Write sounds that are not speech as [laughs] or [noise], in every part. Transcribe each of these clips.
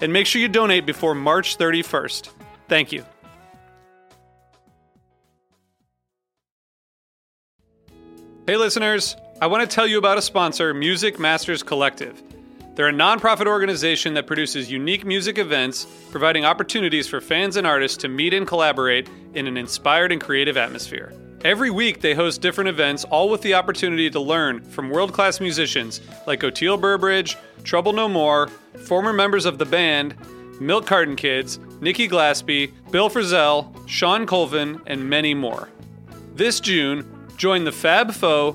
And make sure you donate before March 31st. Thank you. Hey, listeners. I want to tell you about a sponsor, Music Masters Collective. They're a nonprofit organization that produces unique music events, providing opportunities for fans and artists to meet and collaborate in an inspired and creative atmosphere. Every week, they host different events, all with the opportunity to learn from world class musicians like Oteil Burbridge, Trouble No More, former members of the band, Milk Carton Kids, Nikki Glaspie, Bill Frisell, Shawn Colvin, and many more. This June, join the Fab Four,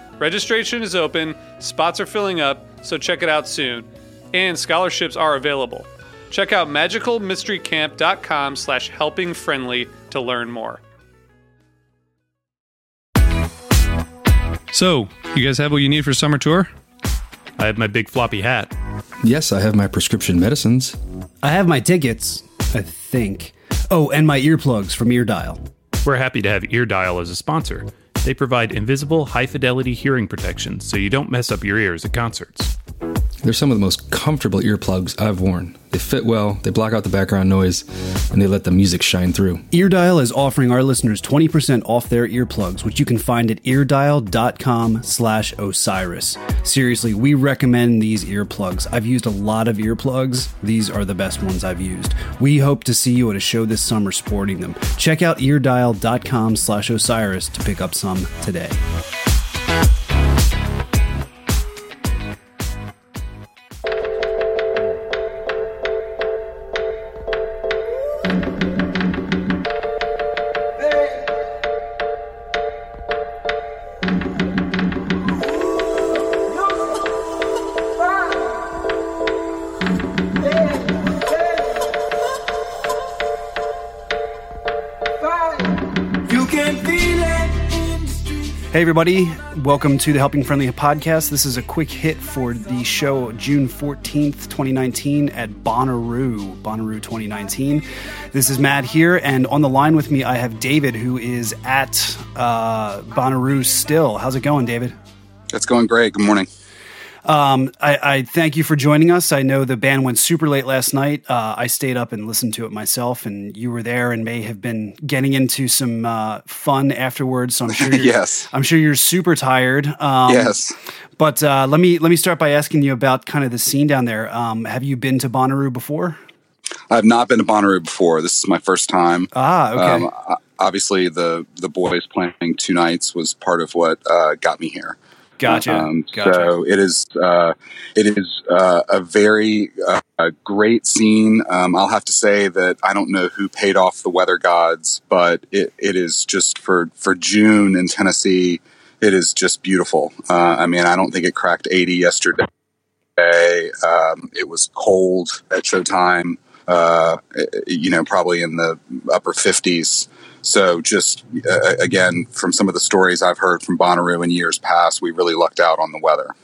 Registration is open, spots are filling up, so check it out soon. And scholarships are available. Check out magicalmysterycamp.com slash helpingfriendly to learn more. So, you guys have what you need for summer tour? I have my big floppy hat. Yes, I have my prescription medicines. I have my tickets, I think. Oh, and my earplugs from Eardial. We're happy to have Eardial as a sponsor. They provide invisible, high fidelity hearing protection so you don't mess up your ears at concerts. They're some of the most comfortable earplugs I've worn. They fit well, they block out the background noise, and they let the music shine through. Eardial is offering our listeners 20% off their earplugs, which you can find at eardial.com slash Osiris. Seriously, we recommend these earplugs. I've used a lot of earplugs. These are the best ones I've used. We hope to see you at a show this summer sporting them. Check out eardial.com slash Osiris to pick up some today. Hey, everybody. Welcome to the Helping Friendly podcast. This is a quick hit for the show June 14th, 2019 at Bonnaroo, Bonnaroo 2019. This is Matt here, and on the line with me, I have David, who is at uh, Bonnaroo still. How's it going, David? It's going great. Good morning. Um, I, I, thank you for joining us. I know the band went super late last night. Uh, I stayed up and listened to it myself, and you were there and may have been getting into some uh, fun afterwards. So I'm sure. [laughs] yes. I'm sure you're super tired. Um, yes. But uh, let me let me start by asking you about kind of the scene down there. Um, have you been to Bonnaroo before? I've not been to Bonnaroo before. This is my first time. Ah, okay. Um, obviously, the the boys playing two nights was part of what uh, got me here. Gotcha. Um, gotcha. So it is uh, it is uh, a very uh, great scene. Um, I'll have to say that I don't know who paid off the weather gods, but it, it is just for for June in Tennessee. It is just beautiful. Uh, I mean, I don't think it cracked 80 yesterday. Um, it was cold at showtime. Uh, you know, probably in the upper 50s. So, just uh, again, from some of the stories I've heard from Bonnaroo in years past, we really lucked out on the weather.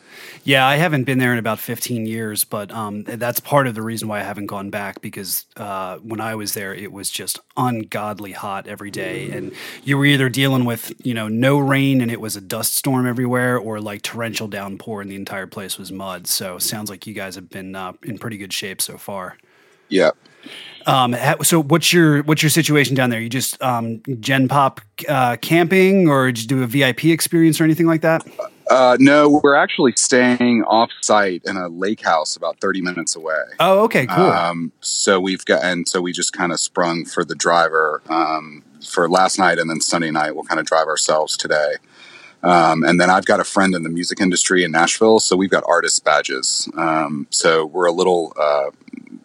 Yeah, I haven't been there in about 15 years, but um, that's part of the reason why I haven't gone back because uh, when I was there, it was just ungodly hot every day. And you were either dealing with, you know, no rain and it was a dust storm everywhere or like torrential downpour and the entire place was mud. So sounds like you guys have been uh, in pretty good shape so far. Yeah, um, so what's your what's your situation down there? You just um, Gen Pop uh, camping, or did you do a VIP experience or anything like that? Uh, no, we're actually staying off site in a lake house about 30 minutes away. Oh, okay, cool. Um, so we've got, and so we just kind of sprung for the driver um, for last night and then Sunday night. We'll kind of drive ourselves today. Um, and then I've got a friend in the music industry in Nashville, so we've got artist badges. Um, so we're a little uh,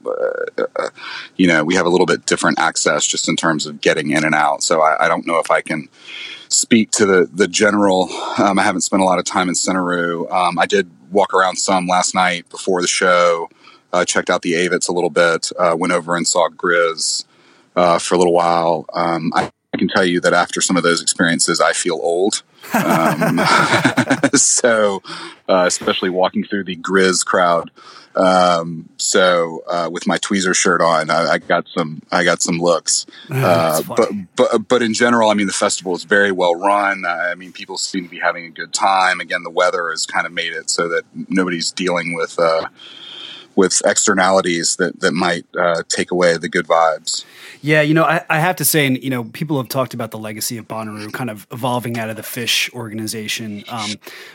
uh, you know, we have a little bit different access just in terms of getting in and out. So I, I don't know if I can speak to the the general. Um, I haven't spent a lot of time in Centeroo. Um, I did walk around some last night before the show. Uh, checked out the Avetts a little bit. Uh, went over and saw Grizz uh, for a little while. Um, I, I, can tell you that after some of those experiences, I feel old. Um, [laughs] [laughs] so, uh, especially walking through the Grizz crowd. Um, so uh, with my tweezer shirt on, I, I, got some I got some looks. Uh, but but but in general, I mean the festival is very well run. I mean people seem to be having a good time. Again, the weather has kind of made it so that nobody's dealing with uh, with externalities that that might uh, take away the good vibes. Yeah, you know, I, I, have to say, and you know, people have talked about the legacy of Bonnaroo kind of evolving out of the Phish organization. Um,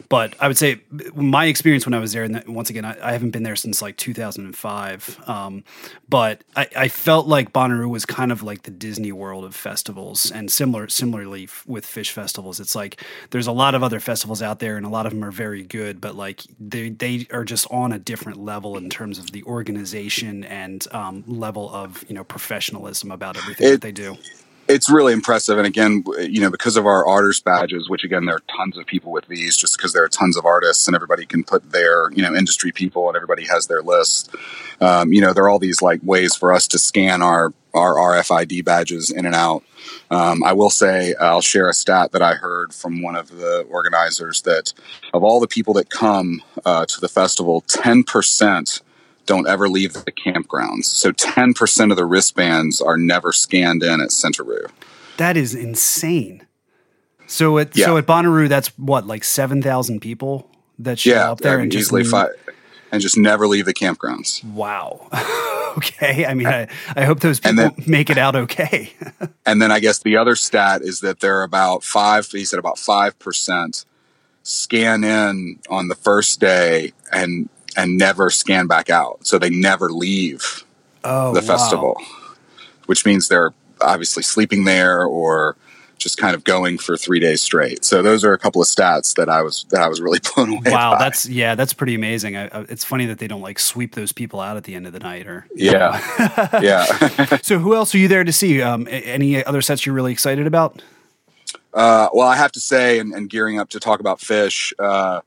but I would say my experience when I was there, and once again, I, I haven't been there since like 2005. Um, but I, I, felt like Bonnaroo was kind of like the Disney World of festivals, and similar, similarly with Phish festivals. It's like there's a lot of other festivals out there, and a lot of them are very good, but like they they are just on a different level in terms of the organization and um, level of you know professionalism about everything it, that they do. It's really impressive, and again, you know, because of our artist badges, which again, there are tons of people with these, just because there are tons of artists, and everybody can put their, you know, industry people, and everybody has their list. Um, you know, there are all these like ways for us to scan our our RFID badges in and out. Um, I will say, I'll share a stat that I heard from one of the organizers that of all the people that come uh, to the festival, ten percent don't ever leave the campgrounds. So 10% of the wristbands are never scanned in at Centeroo. That is insane. So at yeah. so at Bonnaroo, that's what like seven thousand people that show yeah, up there I mean, and easily just five, and just never leave the campgrounds. Wow. [laughs] okay. I mean, I, I hope those people then, make it out okay. [laughs] and then I guess the other stat is that there are about five. He said about five percent scan in on the first day and and never scan back out. So they never leave oh, the festival, wow. which means they're obviously sleeping there or just kind of going for three days straight. So those are a couple of stats that I was that I was really [laughs] blown away. Wow, by. that's yeah, that's pretty amazing. I, I, it's funny that they don't like sweep those people out at the end of the night, or yeah, [laughs] yeah. [laughs] so who else are you there to see? Um, any other sets you're really excited about? Uh, well, I have to say, and, and, gearing up to talk about Phish, uh,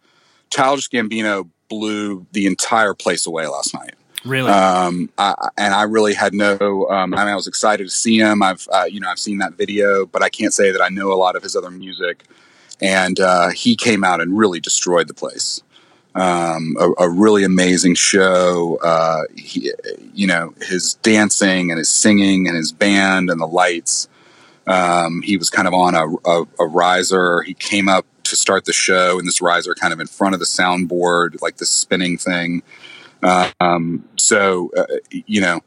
Childish Gambino blew the entire place away last night. Really? Um, I, and I really had no. Um, I mean, I was excited to see him. I've, uh, you know, I've seen that video, but I can't say that I know a lot of his other music. and uh, he came out and really destroyed the place. Um, a, a, really amazing show. Uh, he, you know, his dancing and his singing and his band and the lights. Um, he was kind of on a, a, a, riser. He came up to start the show and this riser kind of in front of the soundboard, like this spinning thing. Uh, um, so, uh, you know,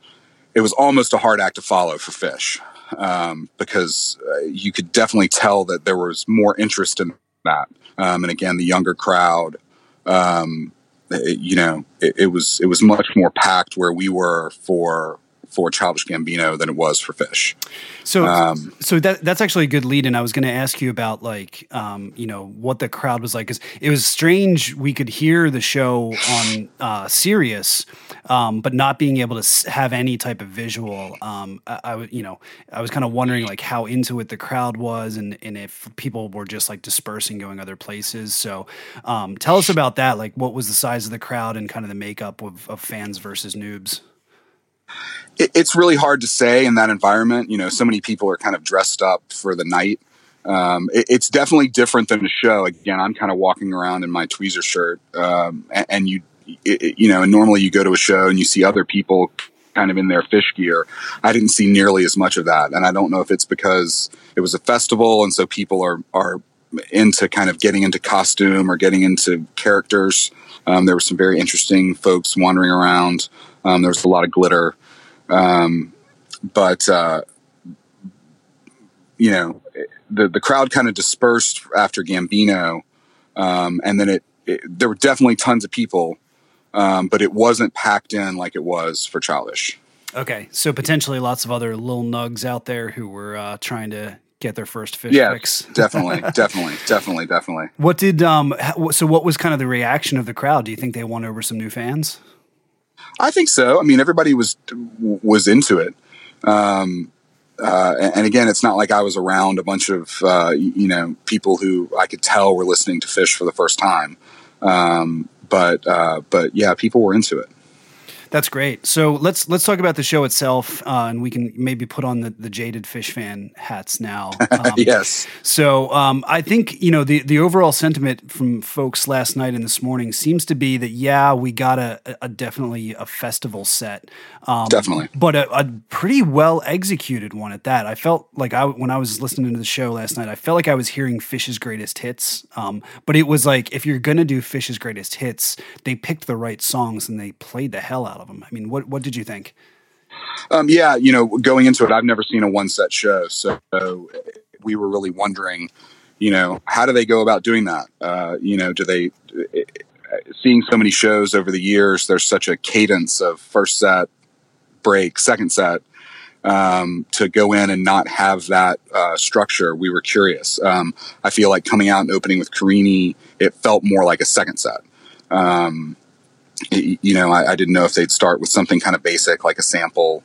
it was almost a hard act to follow for Phish um, because uh, you could definitely tell that there was more interest in that. Um, and again, the younger crowd, um, it, you know, it, it, was it was much more packed where we were for for Childish Gambino than it was for Phish. So, um, so that that's actually a good lead. And I was going to ask you about like, um, you know, what the crowd was like because it was strange. We could hear the show on uh, Sirius, um, but not being able to have any type of visual. Um, I, I you know, I was kind of wondering like how into it the crowd was, and and if people were just like dispersing, going other places. So, um, tell us about that. Like, what was the size of the crowd and kind of the makeup of, of fans versus noobs? It, it's really hard to say in that environment. You know, so many people are kind of dressed up for the night. Um, it, it's definitely different than a show. Again, I'm kind of walking around in my tweezer shirt, um, and, and, you, it, you know, and normally you go to a show and you see other people kind of in their Phish gear. I didn't see nearly as much of that, and I don't know if it's because it was a festival, and so people are are into kind of getting into costume or getting into characters. Um, there were some very interesting folks wandering around. Um, there was a lot of glitter. Um, but uh, you know, the the crowd kind of dispersed after Gambino, um, and then it, it, there were definitely tons of people, um, but it wasn't packed in like it was for Childish. Okay, so potentially lots of other little nugs out there who were uh, trying to get their first Phish yeah, fix. [laughs] definitely, definitely, definitely, definitely. What did um? So what was kind of the reaction of the crowd? Do you think they won over some new fans? I think so. I mean, everybody was was into it. Um, uh, and again, it's not like I was around a bunch of uh, you know people who I could tell were listening to Phish for the first time. Um, but uh, but yeah, people were into it. That's great. So let's let's talk about the show itself, uh, and we can maybe put on the, the jaded Phish fan hats now. [laughs] Um, yes. So um, I think you know the the overall sentiment from folks last night and this morning seems to be that yeah, we got a, a definitely a festival set, um, definitely, but a, a, pretty well executed one at that. I felt like I when I was listening to the show last night, I felt like I was hearing Phish's greatest hits. Um, but it was like if you're gonna do Phish's greatest hits, they picked the right songs and they played the hell out of them. I mean, what what did you think? Um, yeah, you know, going into it, I've never seen a one set show, so we were really wondering, you know, how do they go about doing that? Uh, you know, do they seeing so many shows over the years? There's such a cadence of first set, break, second set. Um, to go in and not have that uh, structure, we were curious. Um, I feel like coming out and opening with Carini, it felt more like a second set. Um, you know, I, I, didn't know if they'd start with something kind of basic like a sample,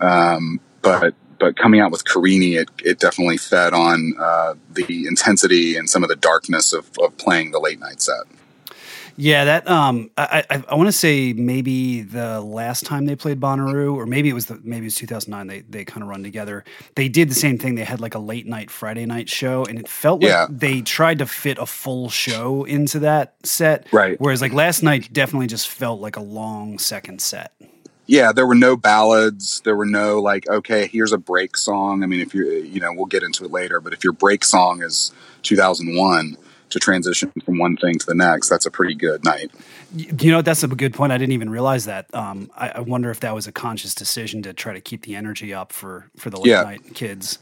um, but but coming out with Carini, it, it definitely fed on uh, the intensity and some of the darkness of, of playing the late night set. Yeah, that um, I I, I want to say maybe the last time they played Bonnaroo, or maybe it was the maybe it was 2009. They they kind of run together. They did the same thing. They had like a late night Friday night show, and it felt like yeah. they tried to fit a full show into that set. Right. Whereas like last night definitely just felt like a long second set. Yeah, there were no ballads. There were no like, okay, here's a break song. I mean, if you're, you know, we'll get into it later, but if your break song is 2001 to transition from one thing to the next, that's a pretty good night. You know, that's a good point. I didn't even realize that. Um, I, I, wonder if that was a conscious decision to try to keep the energy up for for the late yeah. night kids.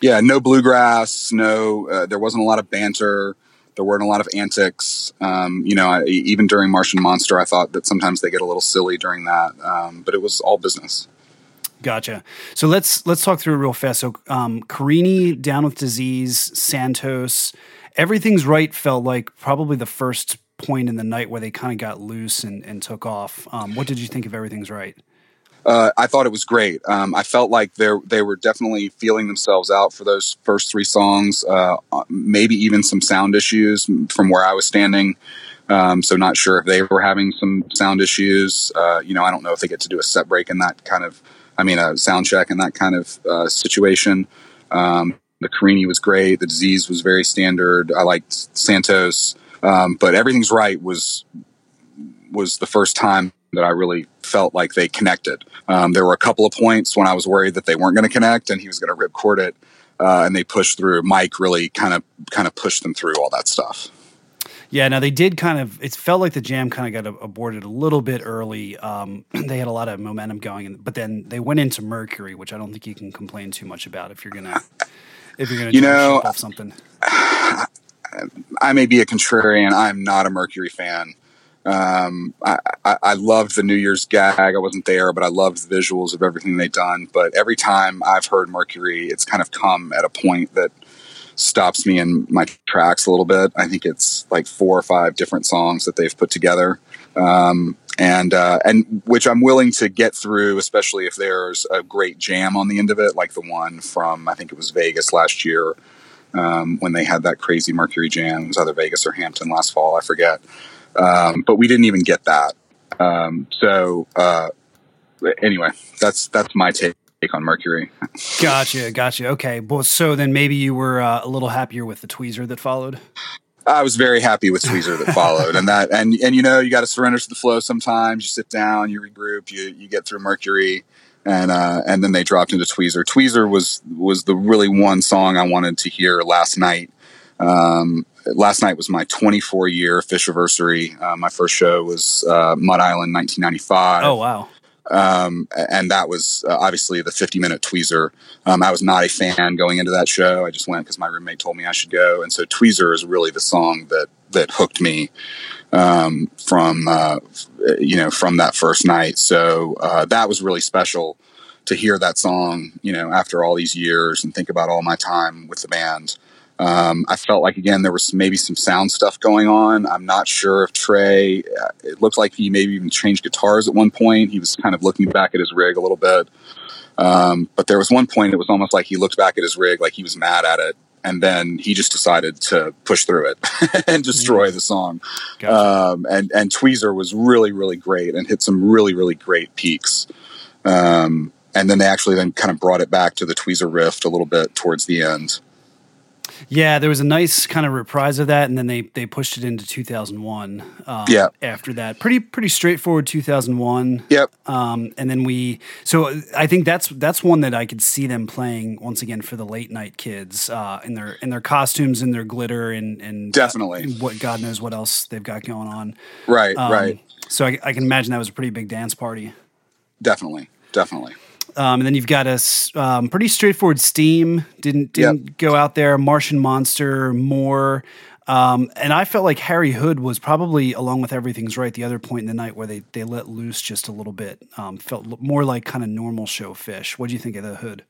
Yeah, no bluegrass. No, uh, there wasn't a lot of banter. There weren't a lot of antics. Um, you know, I, even during Martian Monster, I thought that sometimes they get a little silly during that, um, but it was all business. Gotcha. So let's let's talk through it real fast. So, um, Carini, Down with Disease, Santos, everything's right felt like probably the first point in the night where they kind of got loose and, and took off. Um, what did you think of everything's right? Uh, I thought it was great. Um, I felt like they they were definitely feeling themselves out for those first three songs. Uh, maybe even some sound issues from where I was standing. Um, so not sure if they were having some sound issues. Uh, you know, I don't know if they get to do a set break in that kind of. I mean, a sound check in that kind of uh, situation. Um, The Carini was great. The Disease was very standard. I liked Santos, um, but Everything's Right was was the first time that I really felt like they connected. Um, there were a couple of points when I was worried that they weren't going to connect and he was going to rip chord it, uh, and they pushed through. Mike really kind of kind of pushed them through all that stuff. Yeah, now they did kind of. It felt like the jam kind of got aborted a little bit early. Um, [clears throat] they had a lot of momentum going, but then they went into Mercury, which I don't think you can complain too much about if you're gonna [laughs] if you're gonna you know off something. [sighs] I may be a contrarian. I'm not a Mercury fan. Um, I, I, I, loved the New Year's gag. I wasn't there, but I loved the visuals of everything they'd done. But every time I've heard Mercury, it's kind of come at a point that stops me in my tracks a little bit. I think it's like four or five different songs that they've put together. Um, and uh, and which I'm willing to get through, especially if there's a great jam on the end of it, like the one from I think it was Vegas last year um, when they had that crazy Mercury jam. It was either Vegas or Hampton last fall, I forget. Um, but we didn't even get that. Um, so uh, anyway, that's that's my take on Mercury. Gotcha, gotcha. Okay, well, so then maybe you were uh, a little happier with the tweezer that followed. I was very happy with tweezer that followed, and that and and you know you got to surrender to the flow. Sometimes you sit down, you regroup, you you get through Mercury, and uh, and then they dropped into tweezer. Tweezer was was the really one song I wanted to hear last night. Um, last night was my 24 year Phish anniversary. Uh, my first show was uh, Mud Island, 1995. Oh wow! Um, and that was uh, obviously the 50 minute tweezer. Um, I was not a fan going into that show. I just went because my roommate told me I should go. And so tweezer is really the song that, that hooked me, um, from, uh, you know, from that first night. So, uh, that was really special to hear that song, you know, after all these years and think about all my time with the band. Um, I felt like again there was maybe some sound stuff going on. I'm not sure if Trey. Uh, it looked like he maybe even changed guitars at one point. He was kind of looking back at his rig a little bit. Um, but there was one point it was almost like he looked back at his rig like he was mad at it, and then he just decided to push through it [laughs] and destroy the song. Gotcha. Um, and and Tweezer was really really great and hit some really really great peaks. Um, and then they actually then kind of brought it back to the Tweezer riff a little bit towards the end. Yeah, there was a nice kind of reprise of that, and then they they pushed it into 2001. Um, yeah. After that, pretty pretty straightforward 2001. Yep. Um, and then we, so I think that's that's one that I could see them playing once again for the late night kids uh, in their in their costumes and their glitter and and definitely what God knows what else they've got going on. Right. Um, right. So I, I can imagine that was a pretty big dance party. Definitely. Definitely. Um, and then you've got a um, pretty straightforward Steam. Didn't didn't yep. go out there. Martian Monster, more. Um, and I felt like Harry Hood was probably, along with Everything's Right, the other point in the night where they, they let loose just a little bit. Um, felt more like kind of normal show Phish. What do you think of the Hood?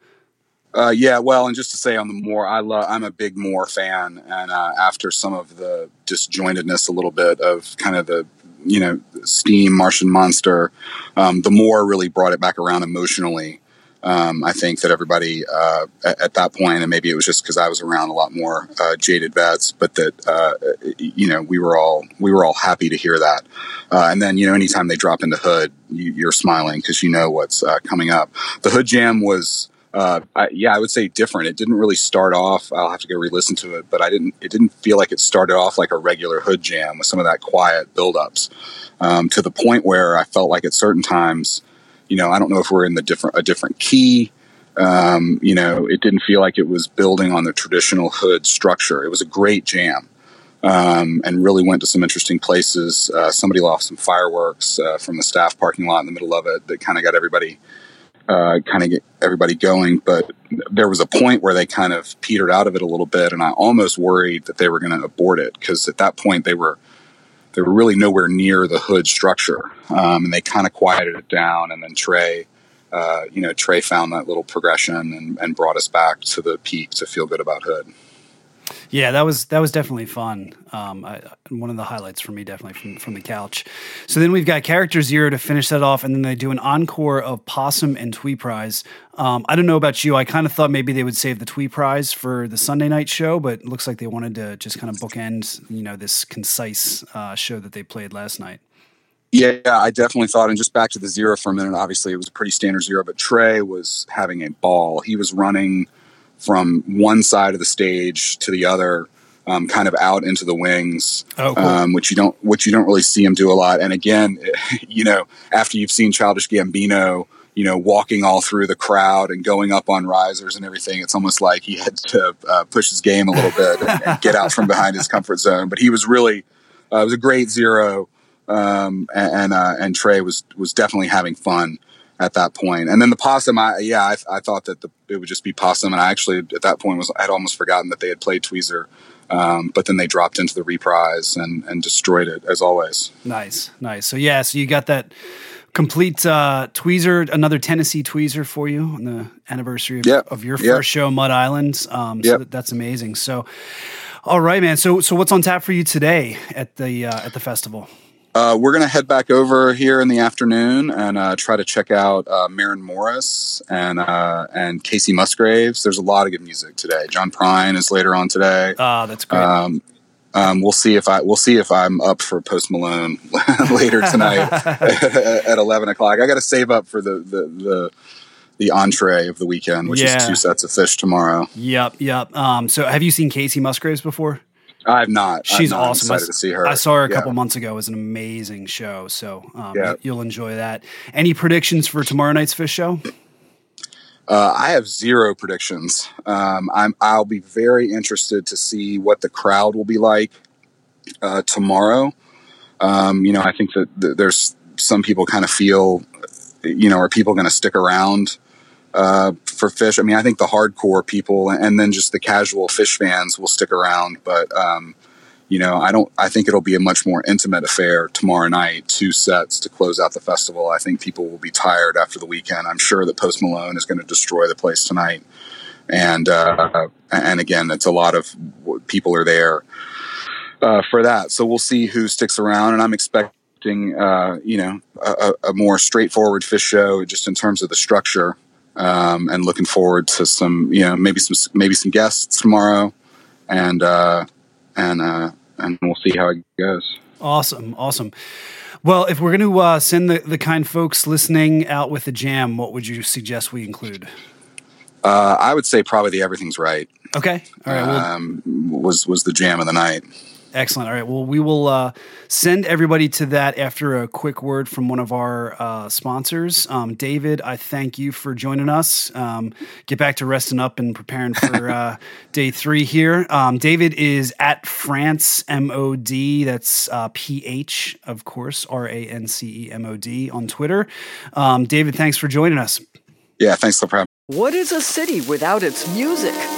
Uh, yeah, well, and just to say on the more, I love. I'm a big More fan, and uh, after some of the disjointedness, a little bit of kind of the you know, Steam, Martian Monster, um, the more really brought it back around emotionally. Um, I think that everybody uh, at, at, that point, and maybe it was just because I was around a lot more uh, jaded vets, but that uh, you know we were all we were all happy to hear that. Uh, and then you know anytime they drop into Hood, you, are smiling because you know what's uh, coming up. The Hood Jam was uh, I, yeah, I would say different. It didn't really start off. I'll have to go re-listen to it, but I didn't. It didn't feel like it started off like a regular hood jam with some of that quiet buildups, um, to the point where I felt like at certain times, you know, I don't know if we're in the different a different key. Um, you know, it didn't feel like it was building on the traditional hood structure. It was a great jam. Um, and really went to some interesting places. Uh, somebody lost some fireworks uh, from the staff parking lot in the middle of it that kind of got everybody uh, kind of get everybody going. But there was a point where they kind of petered out of it a little bit, and I almost worried that they were going to abort it because at that point they were they were really nowhere near the hood structure, um, and they kind of quieted it down. And then Trey, uh, you know, Trey found that little progression and, and brought us back to the peak to feel good about hood. Yeah, that was that was definitely fun. Um, I, one of the highlights for me, definitely from from the couch. So then we've got character zero to finish that off, and then they do an encore of Possum and Tweeprise. Um, I don't know about you. I kind of thought maybe they would save the Tweeprise for the Sunday night show, but it looks like they wanted to just kind of bookend, you know, this concise uh, show that they played last night. Yeah, I definitely thought, and just back to the zero for a minute. Obviously, it was a pretty standard zero, but Trey was having a ball. He was running from one side of the stage to the other, um, kind of out into the wings, Oh, cool. um, which you don't which you don't really see him do a lot. And again, [laughs] you know, after you've seen Childish Gambino, you know, walking all through the crowd and going up on risers and everything, it's almost like he had to uh, push his game a little bit and, and get out from behind his comfort zone. But he was really uh, it was a great zero, um, and and, uh, and Trey was was definitely having fun at that point. And then the possum, I yeah, I, I thought that the, it would just be possum, and I actually at that point was I had almost forgotten that they had played Tweezer. Um, but then they dropped into the reprise and, and destroyed it as always. Nice, nice. So yeah, so you got that complete uh, tweezer, another Tennessee tweezer for you on the anniversary of, Yep, of your yep. first show, Mud Island. Um, so Yep. that, that's amazing. So, all right, man. So so what's on tap for you today at the uh, at the festival? Uh, we're going to head back over here in the afternoon and uh, try to check out uh, Maren Morris and uh, and Kacey Musgraves. There's a lot of good music today. John Prine is later on today. Ah, that's great. Um, um, we'll see if I we'll see if I'm up for Post Malone [laughs] later tonight [laughs] at 11 o'clock. I got to save up for the the the, the entree of the weekend, which Yeah. is two sets of Phish tomorrow. yep, yep. Um, so have you seen Kacey Musgraves before? I've not. She's I'm not awesome. I Excited s- to see her. I saw her a Yeah. couple months ago. It was an amazing show. So um, Yeah. you- you'll enjoy that. Any predictions for tomorrow night's Phish show? Uh, I have zero predictions. Um, I'm. I'll be very interested to see what the crowd will be like uh, tomorrow. Um, you know, I think that th- there's some people kind of feel, you know, are people going to stick around uh, for Phish? I mean, I think the hardcore people and then just the casual Phish fans will stick around, but um, you know, I don't. I think it'll be a much more intimate affair tomorrow night. Two sets to close out the festival. I think people will be tired after the weekend. I'm sure that Post Malone is going to destroy the place tonight. And uh, and again, it's a lot of people are there uh, for that. So we'll see who sticks around. And I'm expecting, uh, you know, a, a a more straightforward Phish show, just in terms of the structure. Um, and looking forward to some, you know, maybe some maybe some guests tomorrow, and uh, and uh, and we'll see how it goes. Awesome, awesome. Well, if we're going to uh, send the, the kind folks listening out with the jam, what would you suggest we include? Uh, I would say probably the everything's right Okay. All right. Well, um, was was the jam of the night. Excellent. All right. Well, we will uh, send everybody to that after a quick word from one of our uh, sponsors. Um, David, I thank you for joining us. Um, get back to resting up and preparing for [laughs] uh, day three here. Um, David is at France MOD. That's uh, PH, of course, R A N C E M O D on Twitter. Um, David, thanks for joining us. Yeah, thanks for having. What is a city without its music?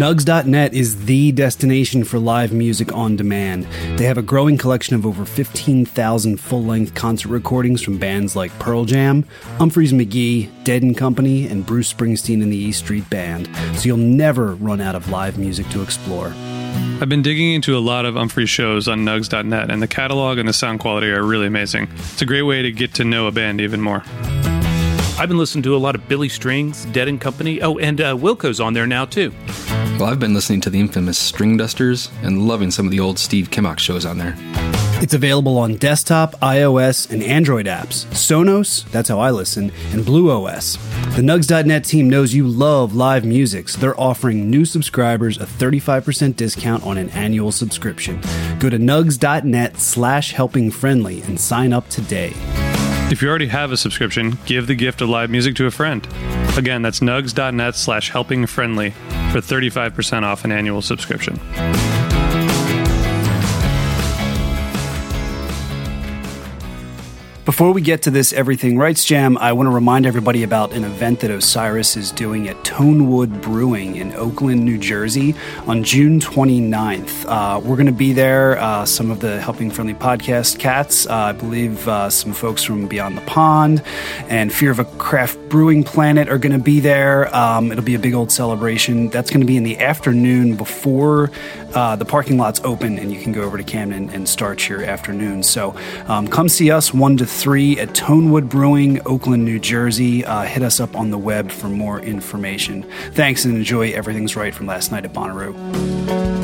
Nugs.net is the destination for live music on demand. They have a growing collection of over 15,000 full length concert recordings from bands like Pearl Jam, Umphrey's McGee, Dead and Company, and Bruce Springsteen and the E Street Band, so you'll never run out of live music to explore. I've been digging into a lot of Umphrey shows on nugs.net, and the catalog and the sound quality are really amazing. It's a great way to get to know a band even more. I've been listening to a lot of Billy Strings, Dead and Company. Oh, and uh, Wilco's on there now too. Well, I've been listening to the infamous Stringdusters and loving some of the old Steve Kimock shows on there. It's available on desktop, iOS, and Android apps. Sonos, that's how I listen, and Blue OS. The Nugs.net team knows you love live music, so they're offering new subscribers a 35% discount on an annual subscription. Go to nugs.net slash helping friendly and sign up today. If you already have a subscription, give the gift of live music to a friend. Again, that's nugs.net slash helping friendly for 35% off an annual subscription. Before we get to this Everything Rights Jam, I want to remind everybody about an event that Osiris is doing at Tonewood Brewing in Oakland, New Jersey on June 29th. Uh, we're going to be there. Uh, some of the Helping Friendly podcast cats, uh, I believe uh, some folks from Beyond the Pond and Fear of a Craft Brewing Planet are going to be there. Um, it'll be a big old celebration. That's going to be in the afternoon before uh, the parking lot's open and you can go over to Camden and start your afternoon. So um, come see us 1 to 3 at Tonewood Brewing, Oakland, New Jersey. Uh, hit us up on the web for more information. Thanks and enjoy Everything's Right from last night at Bonnaroo.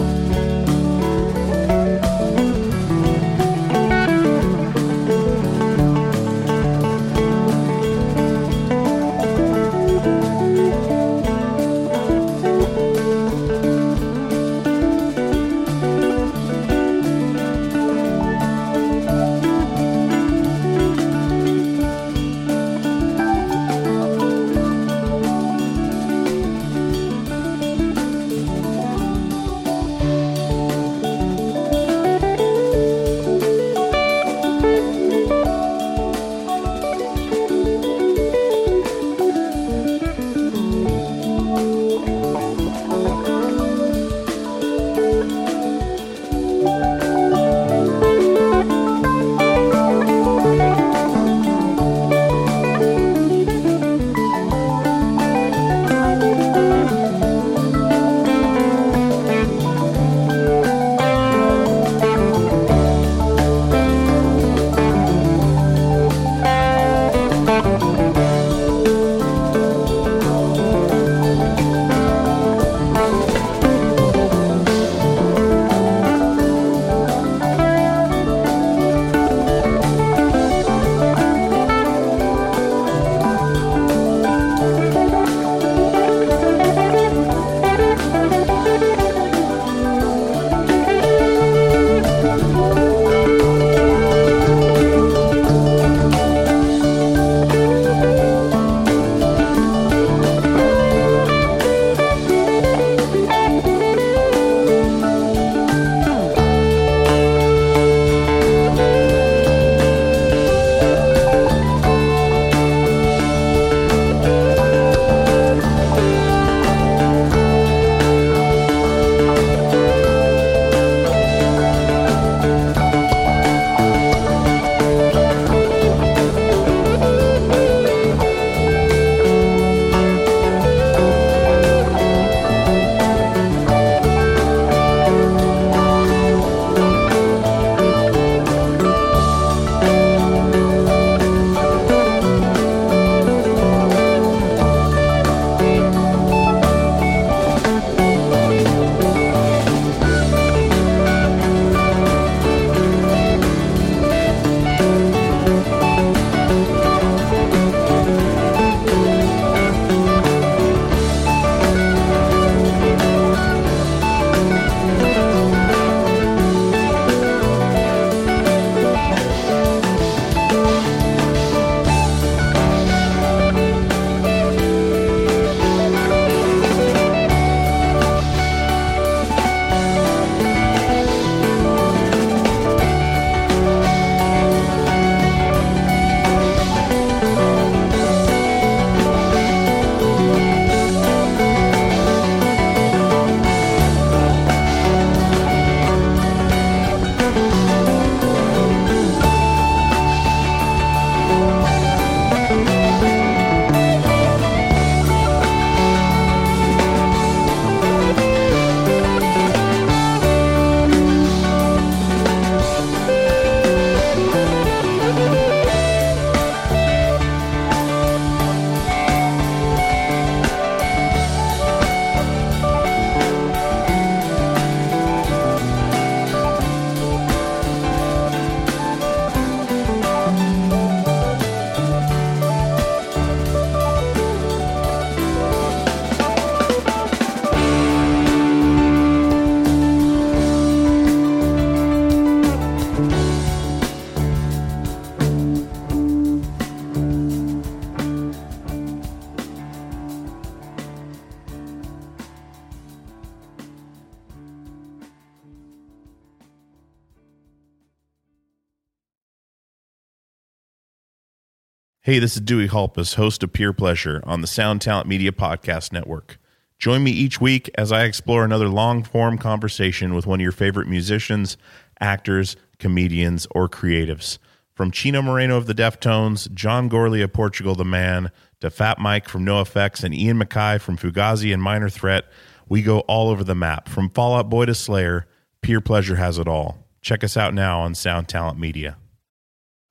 Hey, this is Dewey Halpus, host of Peer Pleasure on the Sound Talent Media Podcast Network. Join me each week as I explore another long form conversation with one of your favorite musicians, actors, comedians, or creatives. From Chino Moreno of the Deftones, John Gourley of Portugal the Man, to Fat Mike from NoFX and Ian MacKaye from Fugazi and Minor Threat, we go all over the map. From Fall Out Boy to Slayer, Peer Pleasure has it all. Check us out now on Sound Talent Media.